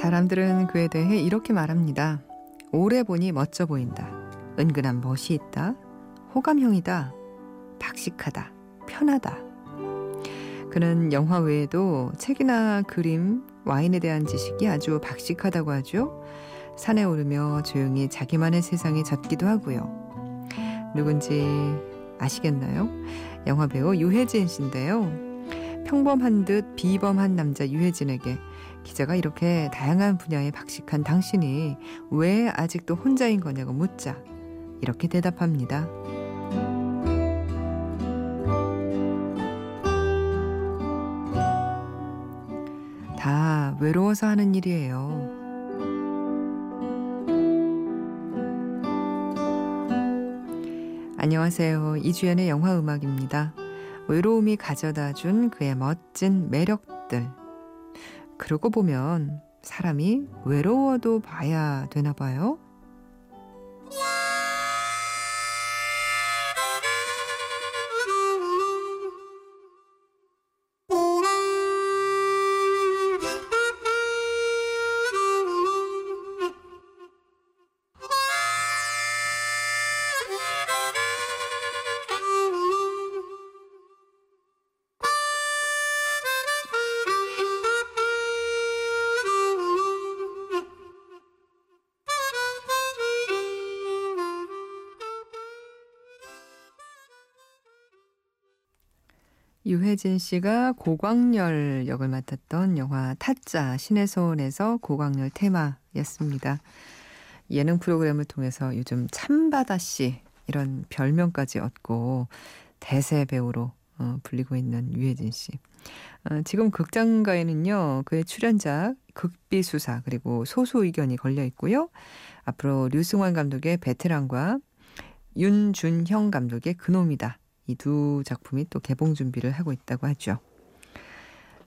사람들은 그에 대해 이렇게 말합니다. 오래 보니 멋져 보인다. 은근한 멋이 있다. 호감형이다. 박식하다. 편하다. 그는 영화 외에도 책이나 그림, 와인에 대한 지식이 아주 박식하다고 하죠. 산에 오르며 조용히 자기만의 세상에 젖기도 하고요. 누군지 아시겠나요? 영화배우 유해진 씨인데요. 평범한 듯 비범한 남자 유해진에게 기자가 이렇게 다양한 분야에 박식한 당신이 왜 아직도 혼자인 거냐고 묻자 이렇게 대답합니다. 다 외로워서 하는 일이에요. 안녕하세요. 이주연의 영화 음악입니다. 외로움이 가져다 준 그의 멋진 매력들. 그러고 보면 사람이 외로워도 봐야 되나 봐요. 유해진 씨가 고광열 역을 맡았던 영화 타짜 신의 소원에서 고광열 테마였습니다. 예능 프로그램을 통해서 요즘 참바다 씨 이런 별명까지 얻고 대세 배우로 어, 불리고 있는 유해진 씨. 어, 지금 극장가에는요 그의 출연작 극비 수사 그리고 소수 의견이 걸려 있고요. 앞으로 류승환 감독의 베테랑과 윤준형 감독의 그놈이다 이 두 작품이 또 개봉 준비를 하고 있다고 하죠.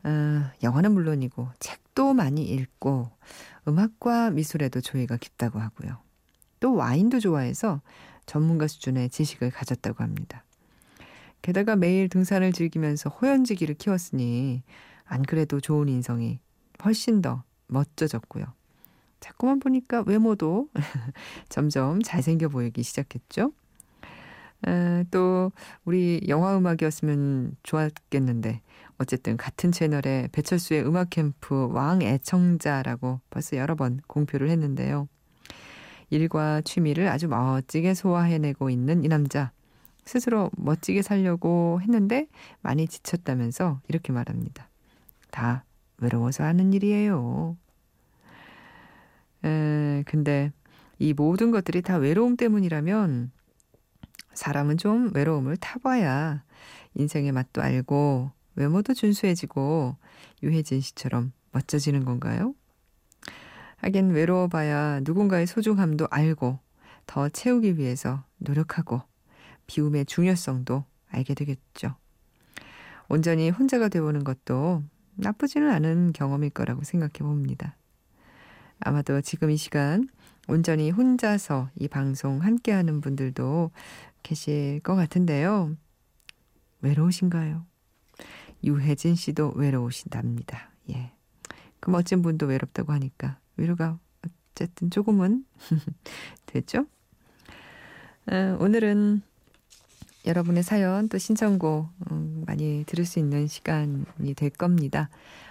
어, 영화는 물론이고 책도 많이 읽고 음악과 미술에도 조예가 깊다고 하고요. 또 와인도 좋아해서 전문가 수준의 지식을 가졌다고 합니다. 게다가 매일 등산을 즐기면서 호연지기를 키웠으니 안 그래도 좋은 인성이 훨씬 더 멋져졌고요. 자꾸만 보니까 외모도 점점 잘생겨 보이기 시작했죠. 에, 또 우리 영화 음악이었으면 좋았겠는데 어쨌든 같은 채널에 배철수의 음악 캠프 왕 애청자라고 벌써 여러 번 공표를 했는데요. 일과 취미를 아주 멋지게 소화해내고 있는 이 남자. 스스로 멋지게 살려고 했는데 많이 지쳤다면서 이렇게 말합니다. 다 외로워서 하는 일이에요. 에, 근데 이 모든 것들이 다 외로움 때문이라면 사람은 좀 외로움을 타봐야 인생의 맛도 알고 외모도 준수해지고 유해진 씨처럼 멋져지는 건가요? 하긴 외로워봐야 누군가의 소중함도 알고 더 채우기 위해서 노력하고 비움의 중요성도 알게 되겠죠. 온전히 혼자가 되어보는 것도 나쁘지는 않은 경험일 거라고 생각해 봅니다. 아마도 지금 이 시간 온전히 혼자서 이 방송 함께하는 분들도 계실 것 같은데요. 외로우신가요? 유혜진 씨도 외로우신답니다. 예. 그 멋진 분도 외롭다고 하니까 위로가 어쨌든 조금은 됐죠? 어, 오늘은 여러분의 사연 또 신청곡 음, 많이 들을 수 있는 시간이 될 겁니다.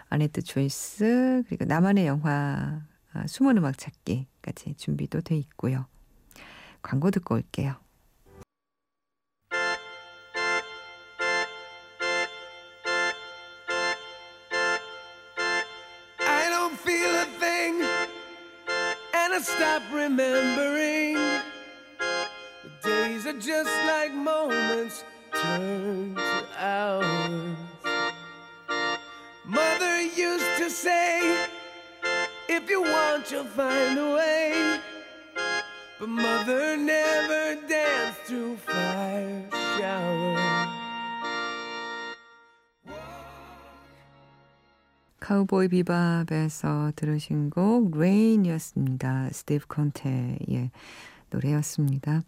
아네트 초이스 그리고 나만의 영화 아, 숨은 음악 찾기까지 준비도 돼 있고요. 광고 듣고 올게요. If you want, you'll find a way. But mother never danced through fire showers. 카우보이 비밥에서 들으신 곡 레인이었습니다. 스티브 콘테의 노래였습니다.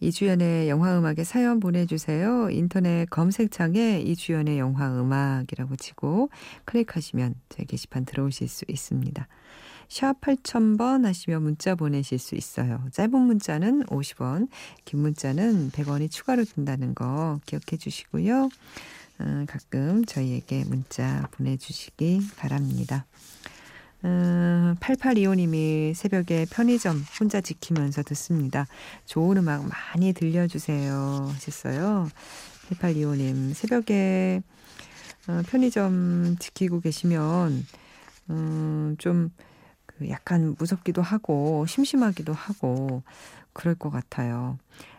이주연의 영화음악에 사연 보내주세요. 인터넷 검색창에 이주연의 영화음악이라고 치고 클릭하시면 제 게시판 들어오실 수 있습니다. 샵 8000번 하시면 문자 보내실 수 있어요. 짧은 문자는 50원, 긴 문자는 100원이 추가로 든다는 거 기억해 주시고요. 어, 가끔 저희에게 문자 보내주시기 바랍니다. 음, 8825님이 새벽에 편의점 혼자 지키면서 듣습니다. 좋은 음악 많이 들려주세요. 하셨어요. 8825님, 새벽에 어, 편의점 지키고 계시면, 음, 좀, 그 약간 무섭기도 하고, 심심하기도 하고, 그럴 것 같아요.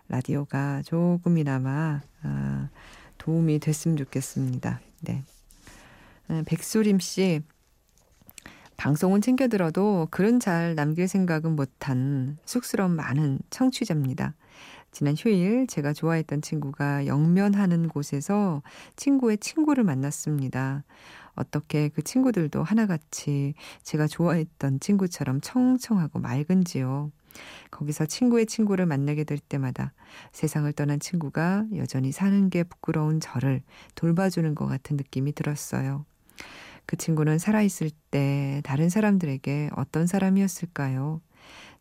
라디오가 조금이나마, 아, 도움이 됐으면 좋겠습니다. 네. 음, 백수림 씨, 방송은 챙겨 들어도 글은 잘 남길 생각은 못한 쑥스러움 많은 청취자입니다. 지난 휴일 제가 좋아했던 친구가 영면하는 곳에서 친구의 친구를 만났습니다. 어떻게 그 친구들도 하나같이 제가 좋아했던 친구처럼 청청하고 맑은지요. 거기서 친구의 친구를 만나게 될 때마다 세상을 떠난 친구가 여전히 사는 게 부끄러운 저를 돌봐주는 것 같은 느낌이 들었어요. 그 친구는 살아있을 때 다른 사람들에게 어떤 사람이었을까요?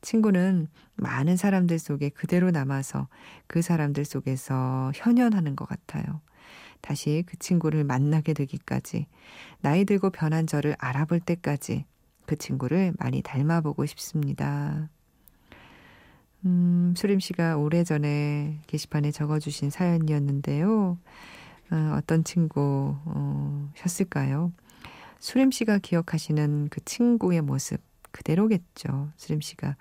친구는 많은 사람들 속에 그대로 남아서 그 사람들 속에서 현현하는 것 같아요. 다시 그 친구를 만나게 되기까지, 나이 들고 변한 저를 알아볼 때까지 그 친구를 많이 닮아보고 싶습니다. 음, 수림 씨가 오래전에 게시판에 적어주신 사연이었는데요. 어, 어떤 친구셨을까요? 수림 씨가 기억하시는 그 친구의 모습, 그대로겠죠. 수림 씨가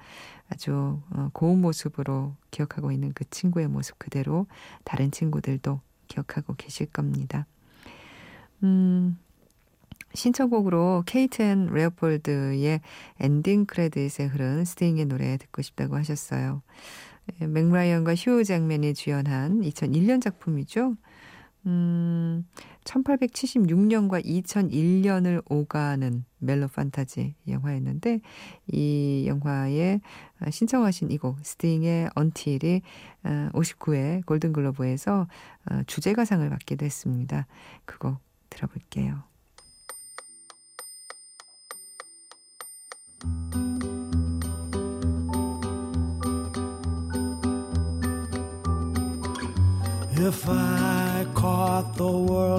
아주 어, 고운 모습으로 기억하고 있는 그 친구의 모습 그대로 다른 친구들도 기억하고 계실 겁니다. 음, 신청곡으로 케이트 앤 레오폴드의 엔딩 크레딧에 흐른 스팅의 노래 듣고 싶다고 하셨어요. 예, 맥 라이언과 휴 잭맨이 주연한 2001년 작품이죠. 음, 1876년과 2001년을 오가는 멜로 판타지 영화였는데 이 영화에 신청하신 이 곡 스팅의 언틸이 59회 골든글로브에서 어, 주제가상을 받기도 했습니다. 그 곡 들어볼게요.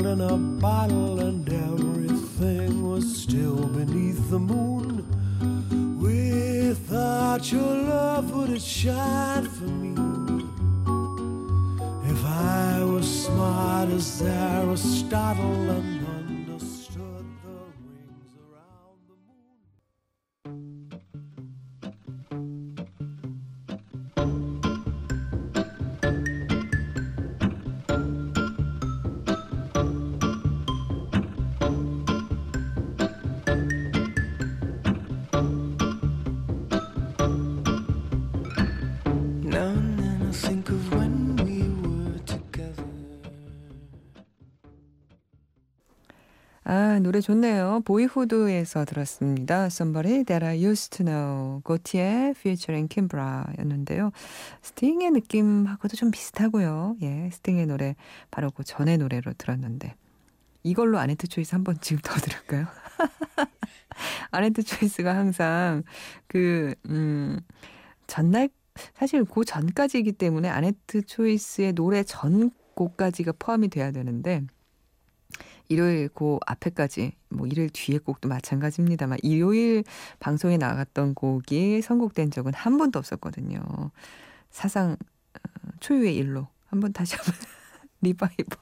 In a bottle and everything was still beneath the moon, without your love, would it shine for me? If I was smart as Aristotle 아, 노래 좋네요. 보이후드에서 들었습니다. Somebody That I Used to Know. 고티에 featuring Kimbra 였는데요. 스팅의 느낌하고도 좀 비슷하고요. 예, 스팅의 노래 바로 그 전의 노래로 들었는데 이걸로 아네트 초이스 한 번 지금 더 들을까요? 아네트 초이스가 항상 그, 음, 전날, 사실 그 전까지이기 때문에 아네트 초이스의 노래 전 곡까지가 포함이 돼야 되는데 일요일 그 앞에까지 뭐 일요일 뒤에 곡도 마찬가지입니다만 일요일 방송에 나갔던 곡이 선곡된 적은 한 번도 없었거든요. 사상 어, 초유의 일로 한 번 다시 한번 리바이벌.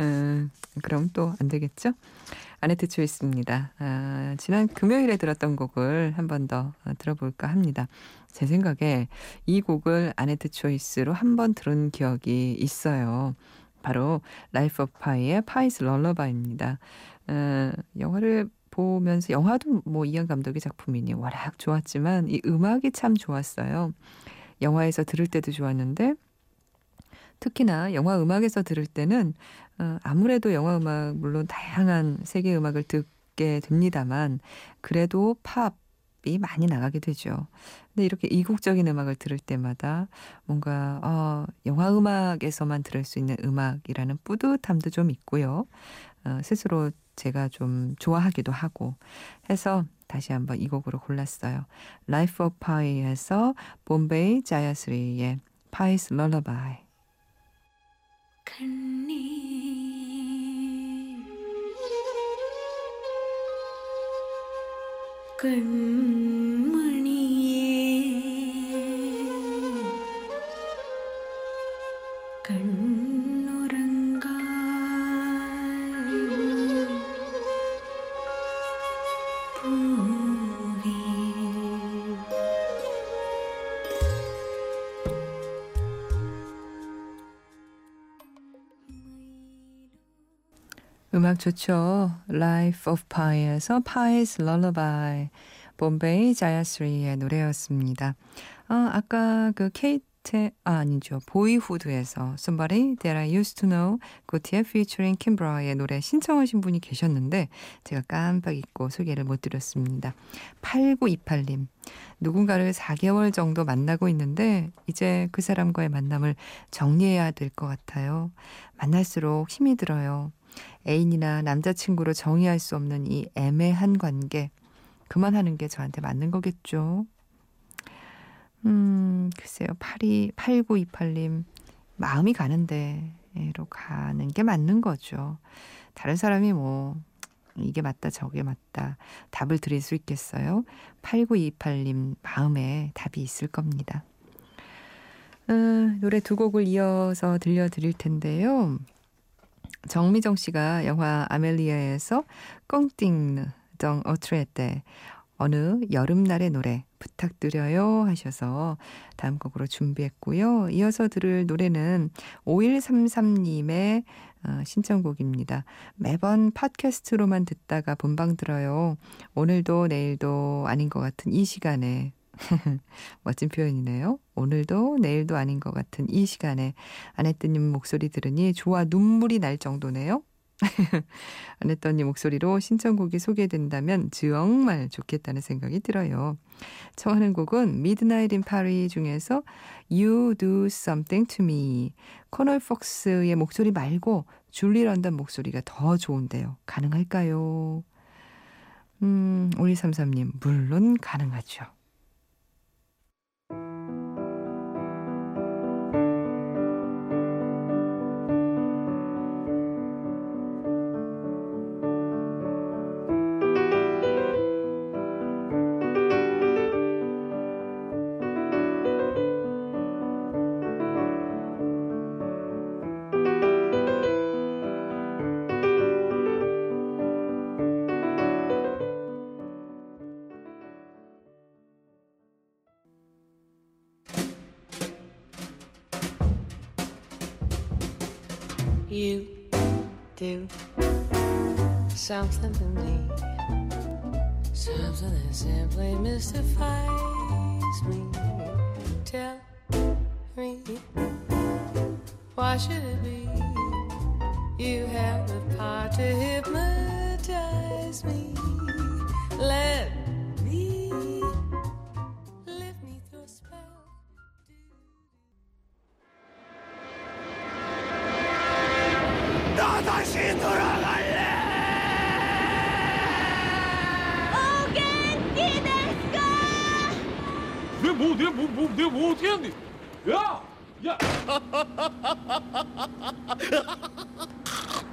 음, 그럼 또 안 되겠죠? 아네트 초이스입니다. 아, 지난 금요일에 들었던 곡을 한 번더 어, 들어볼까 합니다. 제 생각에 이 곡을 아네트 초이스로 한 번 들은 기억이 있어요. 바로 라이프 오브 파이의 Pi's Lullaby입니다. 어, 영화를 보면서 영화도 뭐 이안 감독의 작품이니 워낙 좋았지만 이 음악이 참 좋았어요. 영화에서 들을 때도 좋았는데 특히나 영화 음악에서 들을 때는 어, 아무래도 영화 음악 물론 다양한 세계 음악을 듣게 됩니다만 그래도 팝 팝이 많이 나가게 되죠. 근데 이렇게 이국적인 음악을 들을 때마다 뭔가 어, 영화 음악에서만 들을 수 있는 음악이라는 뿌듯함도 좀 있고요. 어, 스스로 제가 좀 좋아하기도 하고 해서 다시 한번 이 곡으로 골랐어요. Life of Pi에서 봄베이 자야스리의 Pi's Lullaby. கண்மணியே. கண் 음악 좋죠. Life of Pi에서 Pi's Lullaby, 봄베이 자야스리의 노래였습니다. 아, 아까 그 케이트, 아, 아니죠. 보이후드에서 Somebody That I Used to Know, 고티의 featuring 킴브라의 노래 신청하신 분이 계셨는데 제가 깜빡 잊고 소개를 못 드렸습니다. 8928님. 누군가를 4개월 정도 만나고 있는데 이제 그 사람과의 만남을 정리해야 될 것 같아요. 만날수록 힘이 들어요. 애인이나 남자친구로 정의할 수 없는 이 애매한 관계. 그만하는 게 저한테 맞는 거겠죠. 음, 글쎄요. 82, 8928님. 마음이 가는데 로 가는 게 맞는 거죠. 다른 사람이 뭐, 이게 맞다, 저게 맞다. 답을 드릴 수 있겠어요? 8928님 마음에 답이 있을 겁니다. 어, 노래 두 곡을 이어서 들려드릴 텐데요. 정미정 씨가 영화 아멜리아에서 꽁띵 정 어트레 때 어느 여름날의 노래 부탁드려요 하셔서 다음 곡으로 준비했고요. 이어서 들을 노래는 5133님의 어, 신청곡입니다. 매번 팟캐스트로만 듣다가 본방 들어요. 오늘도 내일도 아닌 것 같은 이 시간에 멋진 표현이네요. 오늘도 내일도 아닌 것 같은 이 시간에 아내뜨님 목소리 들으니 좋아 눈물이 날 정도네요. 아내떠님 목소리로 신청곡이 소개된다면 정말 좋겠다는 생각이 들어요. 청하는 곡은 Midnight in Paris 중에서 You Do Something to Me. 코널 폭스의 목소리 말고 줄리 런던 목소리가 더 좋은데요. 가능할까요? 음, 5133님, 물론 가능하죠. Something to me, something that simply mystifies me. Tell me, why should it be? You have the power to hypnotize me. Let 다 뭐, 내가 뭐, 뭐, 내가 뭐 어떻게 했는데? 야, 야.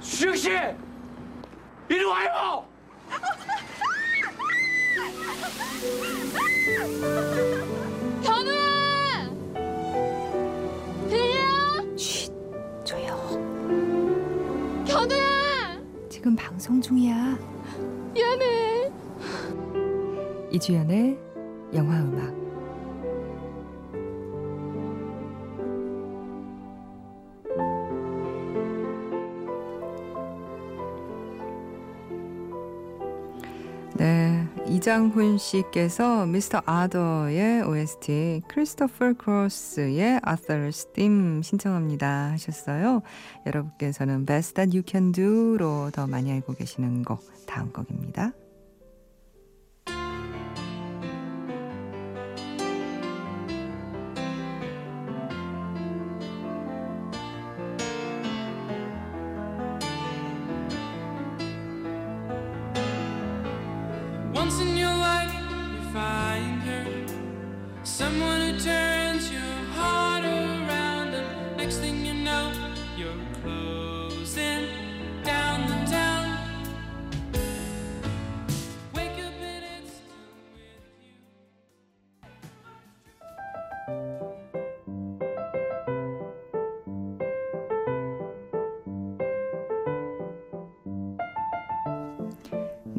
수영 씨, 이리 와요. 지금 방송 중이야. 미안해. 이주연의 영화 음악. 이장훈 씨께서 미스터 아더의 OST 크리스토퍼 크로스의 Arthur's Theme 신청합니다 하셨어요. 여러분께서는 Best That You Can Do로 더 많이 알고 계시는 곡 다음 곡입니다. Once in your life, you find her, someone who turns.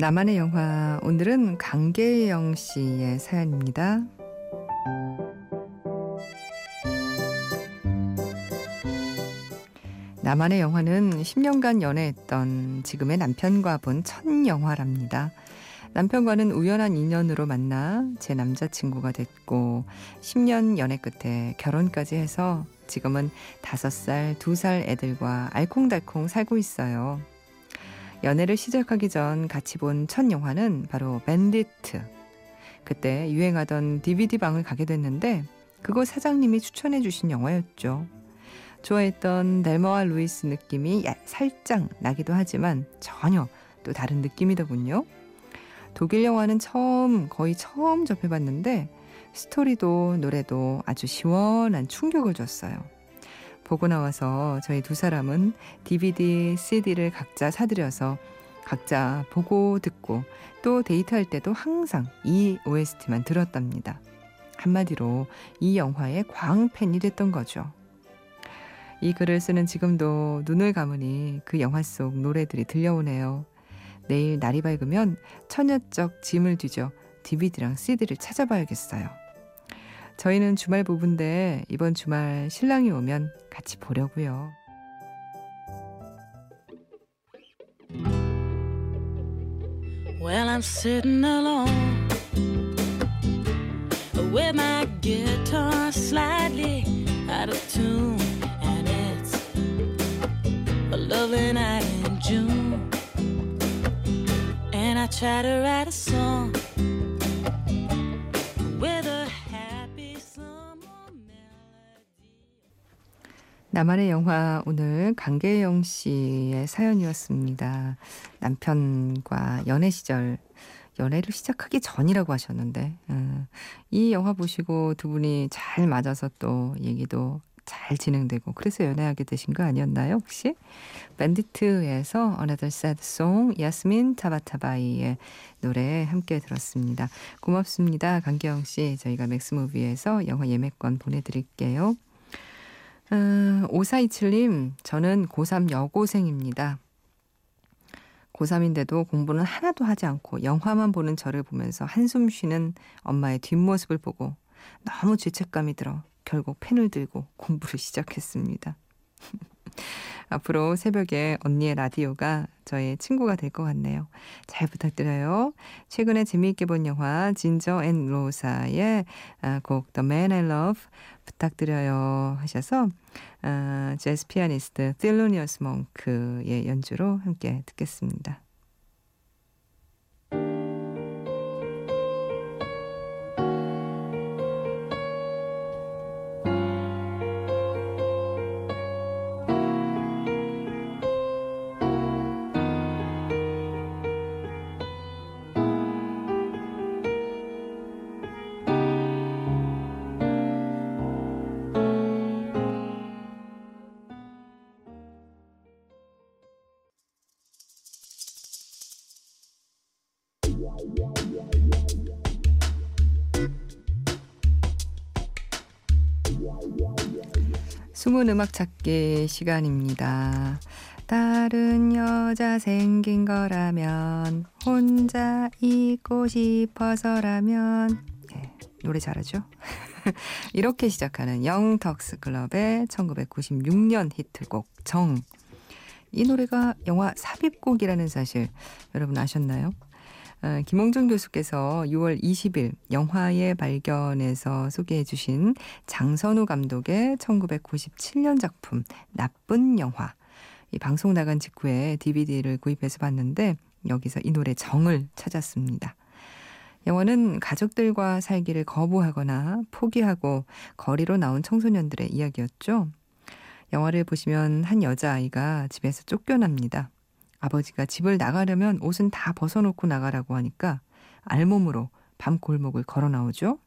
나만의 영화 오늘은 강계영 씨의 사연입니다. 나만의 영화는 10년간 연애했던 지금의 남편과 본 첫 영화랍니다. 남편과는 우연한 인연으로 만나 제 남자친구가 됐고 10년 연애 끝에 결혼까지 해서 지금은 5살, 2살 애들과 알콩달콩 살고 있어요. 연애를 시작하기 전 같이 본 첫 영화는 바로 밴디트. 그때 유행하던 DVD방을 가게 됐는데 그곳 사장님이 추천해 주신 영화였죠. 좋아했던 델마와 루이스 느낌이 야- 살짝 나기도 하지만 전혀 또 다른 느낌이더군요. 독일 영화는 처음, 거의 처음 접해봤는데 스토리도 노래도 아주 시원한 충격을 줬어요. 보고 나와서 저희 두 사람은 DVD, CD를 각자 사들여서 각자 보고 듣고 또 데이트할 때도 항상 이 OST만 들었답니다. 한마디로 이 영화의 광팬이 됐던 거죠. 이 글을 쓰는 지금도 눈을 감으니 그 영화 속 노래들이 들려오네요. 내일 날이 밝으면 처녀적 짐을 뒤져 DVD랑 CD를 찾아봐야겠어요. 저희는 주말 부부인데 이번 주말 신랑이 오면 같이 보려고요. 나만의 영화 오늘 강계영 씨의 사연이었습니다. 남편과 연애 시절 연애를 시작하기 전이라고 하셨는데 음, 이 영화 보시고 두 분이 잘 맞아서 또 얘기도 잘 진행되고 그래서 연애하게 되신 거 아니었나요 혹시? 밴디트에서 Another Sad Song 야스민 타바타바이의 노래 함께 들었습니다. 고맙습니다. 강계영 씨 저희가 맥스무비에서 영화 예매권 보내드릴게요. 음, 5427님, 저는 고3 여고생입니다. 고3인데도 공부는 하나도 하지 않고 영화만 보는 저를 보면서 한숨 쉬는 엄마의 뒷모습을 보고 너무 죄책감이 들어 결국 펜을 들고 공부를 시작했습니다. 앞으로 새벽에 언니의 라디오가 저의 친구가 될 것 같네요. 잘 부탁드려요. 최근에 재미있게 본 영화 진저 앤 로사의 아, 곡 The Man I Love 부탁드려요 하셔서 아, 재즈 피아니스트 틸로니어스 몽크의 연주로 함께 듣겠습니다. 숨은 음악 찾기 시간입니다. 다른 여자 생긴 거라면 혼자 있고 싶어서라면 네, 노래 잘하죠? 이렇게 시작하는 영턱스 클럽의 1996년 히트곡 정. 이 노래가 영화 삽입곡이라는 사실 여러분 아셨나요? 어, 김홍준 교수께서 6월 20일 영화의 발견에서 소개해 주신 장선우 감독의 1997년 작품 나쁜 영화. 이 방송 나간 직후에 DVD를 구입해서 봤는데 여기서 이 노래 정을 찾았습니다. 영화는 가족들과 살기를 거부하거나 포기하고 거리로 나온 청소년들의 이야기였죠. 영화를 보시면 한 여자아이가 집에서 쫓겨납니다. 아버지가 집을 나가려면 옷은 다 벗어놓고 나가라고 하니까 알몸으로 밤 골목을 걸어 나오죠.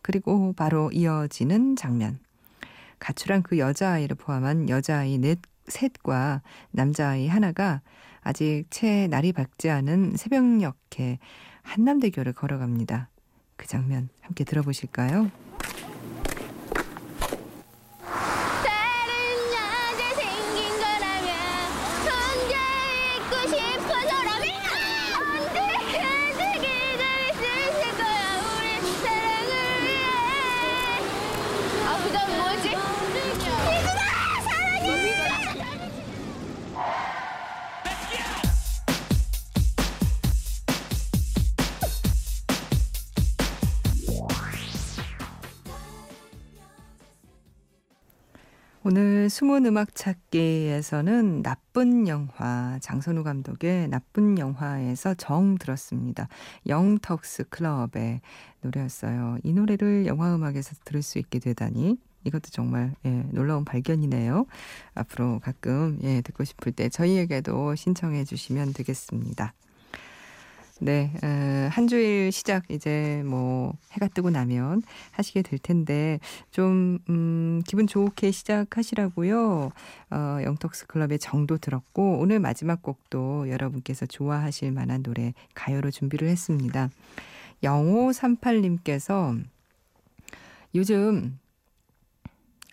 그리고 바로 이어지는 장면. 가출한 그 여자아이를 포함한 여자아이 넷, 셋과 남자아이 하나가 아직 채 날이 밝지 않은 새벽녘에 한남대교를 걸어갑니다. 그 장면 함께 들어보실까요? 오늘 숨은 음악 찾기에서는 나쁜 영화 장선우 감독의 나쁜 영화에서 정 들었습니다. 영턱스 클럽의 노래였어요. 이 노래를 영화 음악에서 들을 수 있게 되다니 이것도 정말 예, 놀라운 발견이네요. 앞으로 가끔 예, 듣고 싶을 때 저희에게도 신청해 주시면 되겠습니다. 네, 어, 한 주일 시작 이제 뭐 해가 뜨고 나면 하시게 될 텐데 좀 음, 기분 좋게 시작하시라고요. 어, 영턱스 클럽의 정도 들었고 오늘 마지막 곡도 여러분께서 좋아하실 만한 노래 가요로 준비를 했습니다. 0538님께서 요즘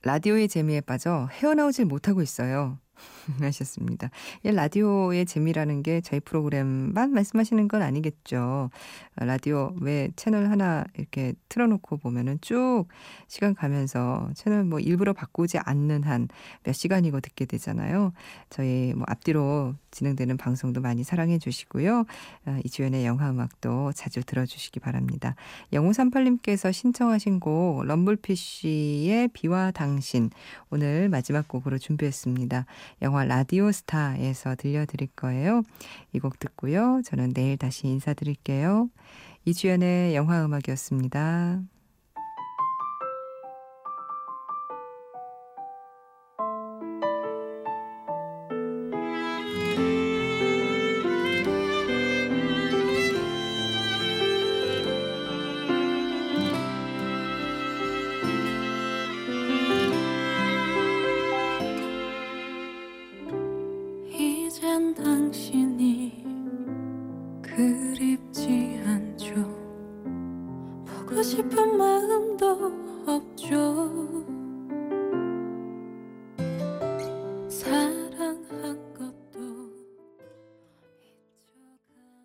라디오의 재미에 빠져 헤어나오질 못하고 있어요. 하셨습니다. 이 라디오의 재미라는 게 저희 프로그램만 말씀하시는 건 아니겠죠. 라디오 왜 채널 하나 이렇게 틀어놓고 보면은 쭉 시간 가면서 채널 뭐 일부러 바꾸지 않는 한 몇 시간이고 듣게 되잖아요. 저희 뭐 앞뒤로 진행되는 방송도 많이 사랑해 주시고요. 아, 이주연의 영화 음악도 자주 들어주시기 바랍니다. 0538님께서 신청하신 곡 럼블피쉬의 비와 당신 오늘 마지막 곡으로 준비했습니다. 영화 라디오 스타에서 들려드릴 거예요. 이 곡 듣고요. 저는 내일 다시 인사드릴게요. 이주연의 영화 음악이었습니다.